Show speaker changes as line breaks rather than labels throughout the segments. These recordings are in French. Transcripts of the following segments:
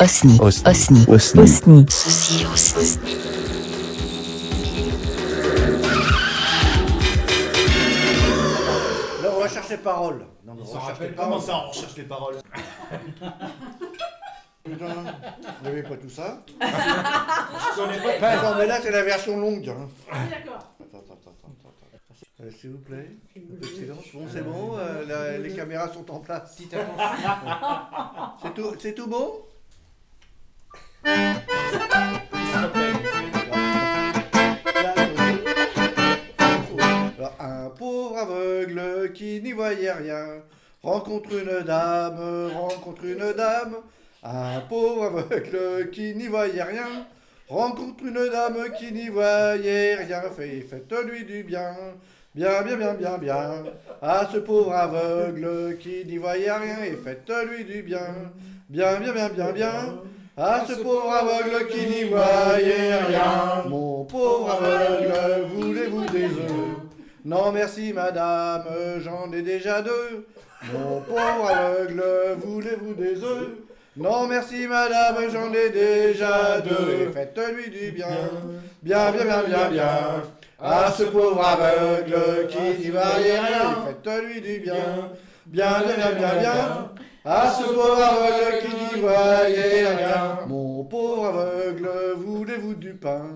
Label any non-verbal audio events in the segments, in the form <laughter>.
Osni.
Osni.
Osni.
Osni.
Osni. Ceci Osni.
Là, on recherche les paroles. Non, mais
On
on recherche les
rappelle.
paroles.
Comment ça, on recherche les paroles
Putain, vous n'avez pas tout ça <laughs>
Je connais pas.
Enfin, Non, mais là, c'est la version longue. hein.
Ah, d'accord.
Attends, attends, attends, attends, attends. Euh, S'il vous plaît, un peu de silence. Bon, c'est bon, euh, la- les caméras sont en place. C'est tout, c'est tout bon? Un pauvre aveugle qui n'y voyait rien rencontre une dame, rencontre une dame. Un pauvre aveugle qui n'y voyait rien rencontre une dame qui n'y voyait rien. Fait, faites-lui du bien, bien, bien, bien, bien, bien. À ce pauvre aveugle qui n'y voyait rien et faites-lui du bien, bien, bien, bien, bien, bien. À ce pauvre aveugle qui n'y voyait rien. Mon pauvre aveugle, voulez-vous des œufs Non merci madame, j'en ai déjà deux. Mon pauvre aveugle, voulez-vous des œufs Non merci madame, j'en ai déjà deux. Faites-lui du bien, bien, bien, bien, bien, bien. À ce pauvre aveugle qui n'y voyait rien. Faites-lui du bien, bien, bien, bien, bien, bien. À ce pauvre aveugle qui n'y voyait rien. Mon pauvre aveugle, voulez-vous du pain?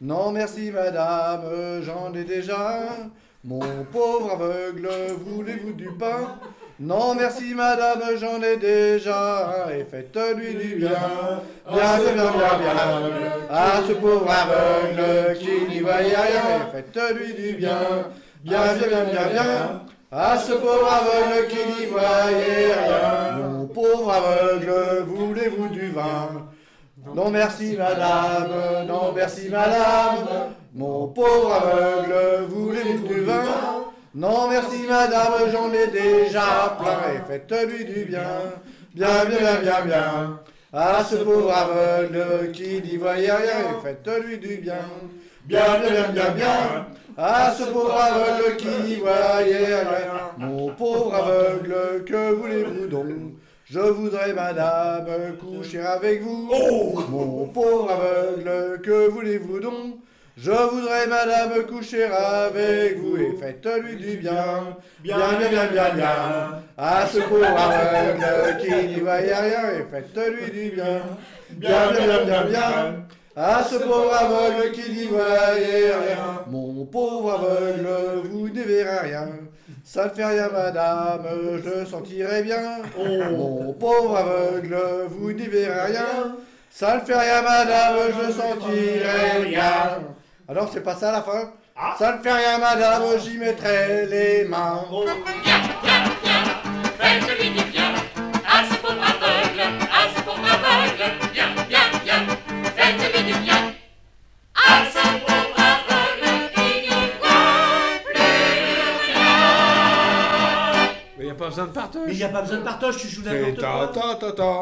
Non merci madame, j'en ai déjà un. Mon pauvre aveugle, voulez-vous du pain? Non merci madame, j'en ai déjà un. Et faites-lui du bien, bien, bien, bien, bien. À ce pauvre aveugle qui n'y voyait rien. Et faites-lui du bien, bien, bien, bien, bien, bien. À ce pauvre aveugle qui n'y voyait rien. Mon pauvre aveugle, voulez-vous du vin? Non merci madame, non merci madame. Mon pauvre aveugle, voulez-vous du vin? Non merci madame, j'en ai déjà plein. Et faites-lui du bien, bien, bien, bien, bien, bien. À ce pauvre aveugle qui n'y voyait rien. Faites-lui du bien, bien, bien, bien, bien, bien. À ce pauvre aveugle qui n'y voyait rien. Mon pauvre aveugle, que voulez-vous donc? Je voudrais, madame, coucher avec vous. Mon pauvre aveugle, que voulez-vous donc? Je voudrais, madame, coucher avec vous. Et faites-lui du bien, bien, bien, bien, bien, bien. À ce pauvre aveugle qui n'y voyait rien. Et faites-lui du bien, bien, bien, bien, bien, bien. À ce pauvre aveugle qui n'y voyait rien. Mon pauvre aveugle, vous ne verrez rien. Ça ne fait rien, madame, je sentirai bien. Mon pauvre aveugle, vous n'y verrez rien. Ça ne fait rien, madame, je sentirai rien. Alors, c'est pas ça la fin Ça ne fait rien, madame, j'y mettrai les mains.
Faites-lui du bien à ce pauvre aveugle, à ce pauvre aveugle, bien, bien, bien. Faites-lui du bien à ce pauvre aveugle qui n'y voit plus rien.
Mais y a pas besoin de partage.
Mais il n'y a pas besoin de partage, tu joues n'importe
ta
quoi.
ta ta ta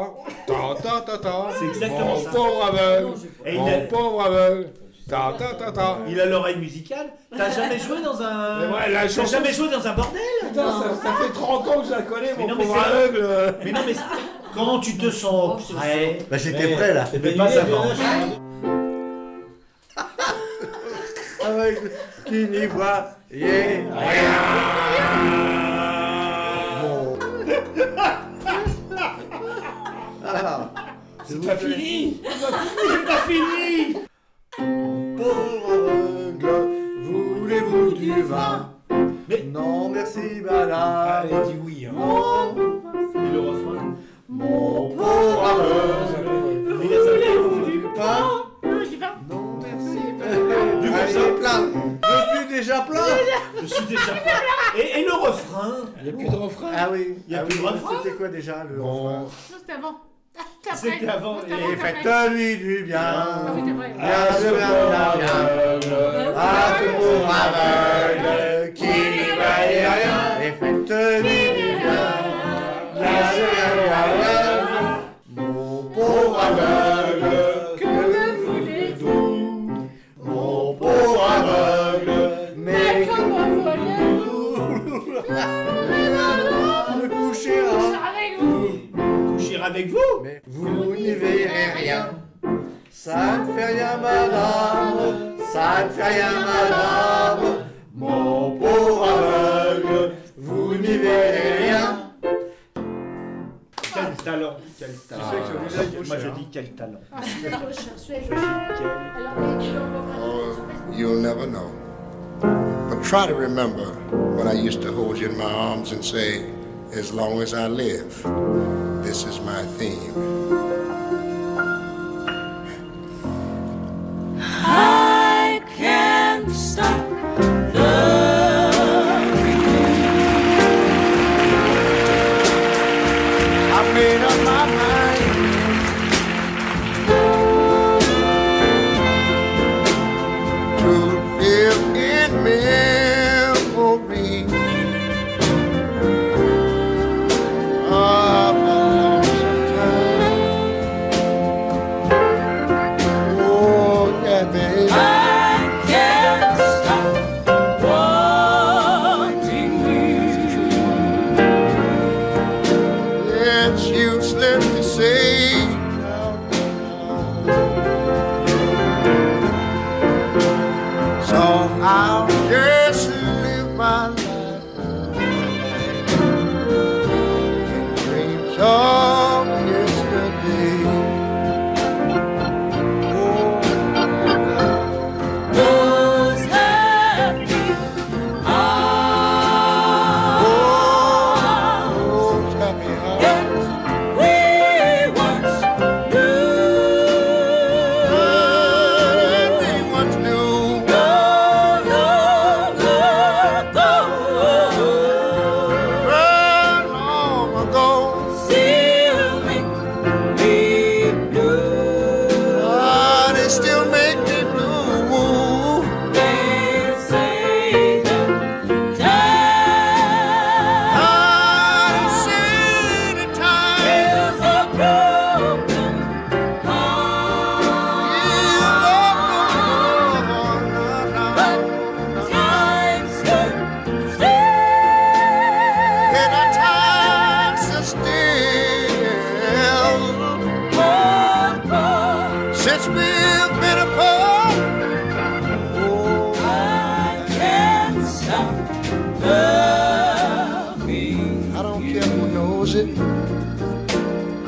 ta ta ta ta.
C'est exactement
Mon
ça.
pauvre aveugle.
Il
Mon pauvre aveugle. Ta ta ta ta.
Il a l'oreille musicale. T'as jamais joué dans un.
Mais ouais, la
T'as
chanson-
jamais joué dans un bordel?
Putain, ça, ça fait 30 ans que je la connais,
Mais
mon
non, mais
pauvre
c'est-
aveugle.
Mais non, mais comment tu te sens prêt?
Bah, j'étais prêt là.
Mais pas avant. <laughs>
Aveugle qui n'y rien. Bon. Alors,
C'est pas fini.
C'est pas fini
Pauvre aveugle, voulez-vous du vin
Mais-
Non, merci madame.
Elle dit oui. hein.
Mon,
Et le refrain
mon pauvre aveugle,
il
voulez-vous du pain
Du vin.
Non, merci
Du
madame.
coup, ça-
Allez, plein. Je suis déjà plein.
Je suis déjà prêt. Et, et le refrain?
Il n'y a plus de refrain.
Ah oui.
Y a
ah
plus
oui,
de refrain?
C'était quoi déjà le
Bon.
refrain?
Non, c'était avant. Après.
C'était avant,
C'était
et
Et
c'était après.
faites-lui du bien.
Ah oui, c'est vrai.
Bien, bien, bien, bien. Ce pauvre aveugle
vous
n'y verrez rien. Ça ne fait rien, madame, ça ne fait rien, madame, mon pauvre aveugle, vous n'y verrez rien.
Quel talent, quel talent.
Que
moi je dis quel talent.
Oh, you'll never know. But try to remember when I used to hold you in my arms and say, as long as I live, this is my theme.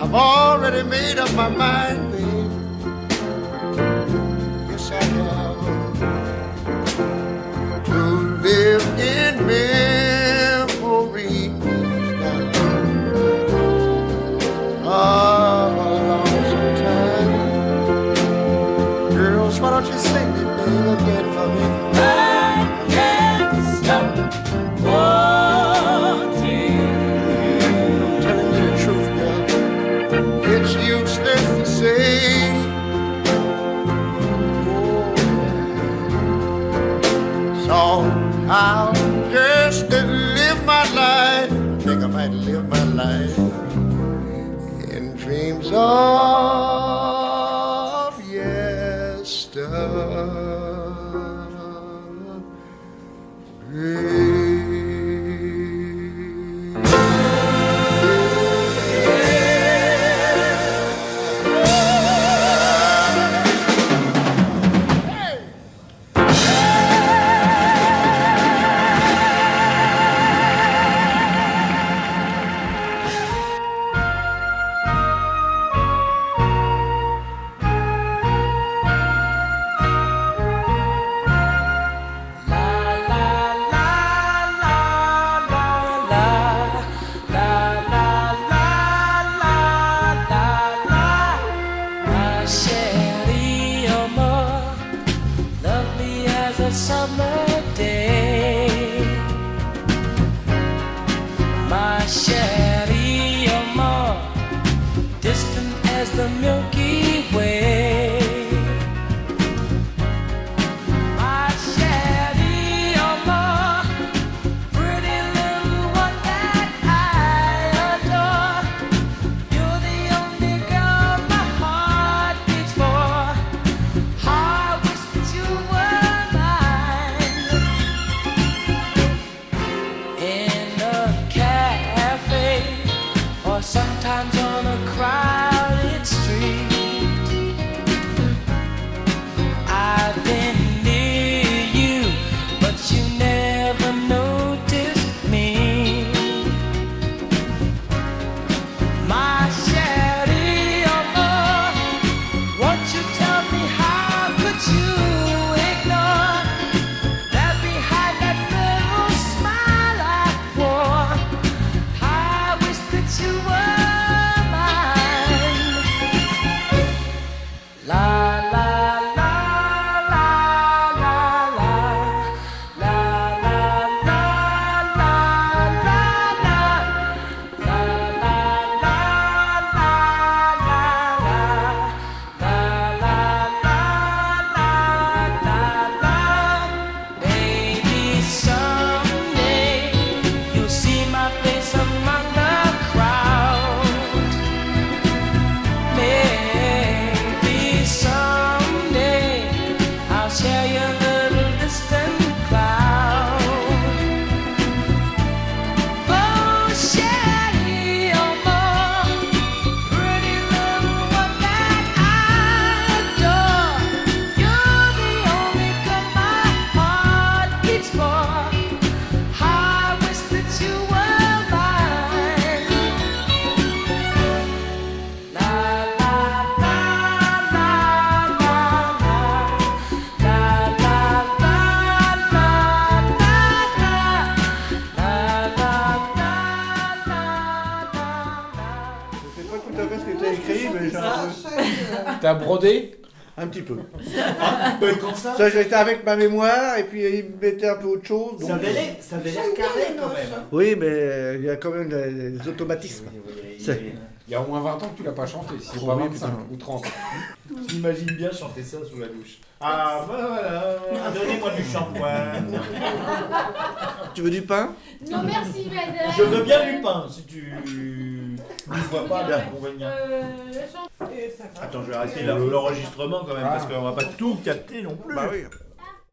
I've already made up my mind, baby. Yes, I have. To live in. dreams
are. love. T'as
brodé
Un petit peu.
Euh, Comme ça,
Ça, j'étais avec ma mémoire, et puis il me mettait un peu autre chose. donc-
ça avait l'air ça avait l'air carré quand même.
Oui, mais il y a quand même des, des automatismes.
Il y a au moins 20 ans que tu l'as pas chanté, si
Oh,
pas
oui,
25
putain.
ou 30. <laughs>
J'imagine bien chanter ça sous la douche. Ah bah voilà, donnez-moi du shampoing.
Tu veux du pain?
Non, merci, madame.
Je veux bien du pain si tu ne vois pas l'inconvénient.
Euh,
Attends, je vais arrêter l'enregistrement quand même parce qu'on va pas tout capter non plus.
Bah oui.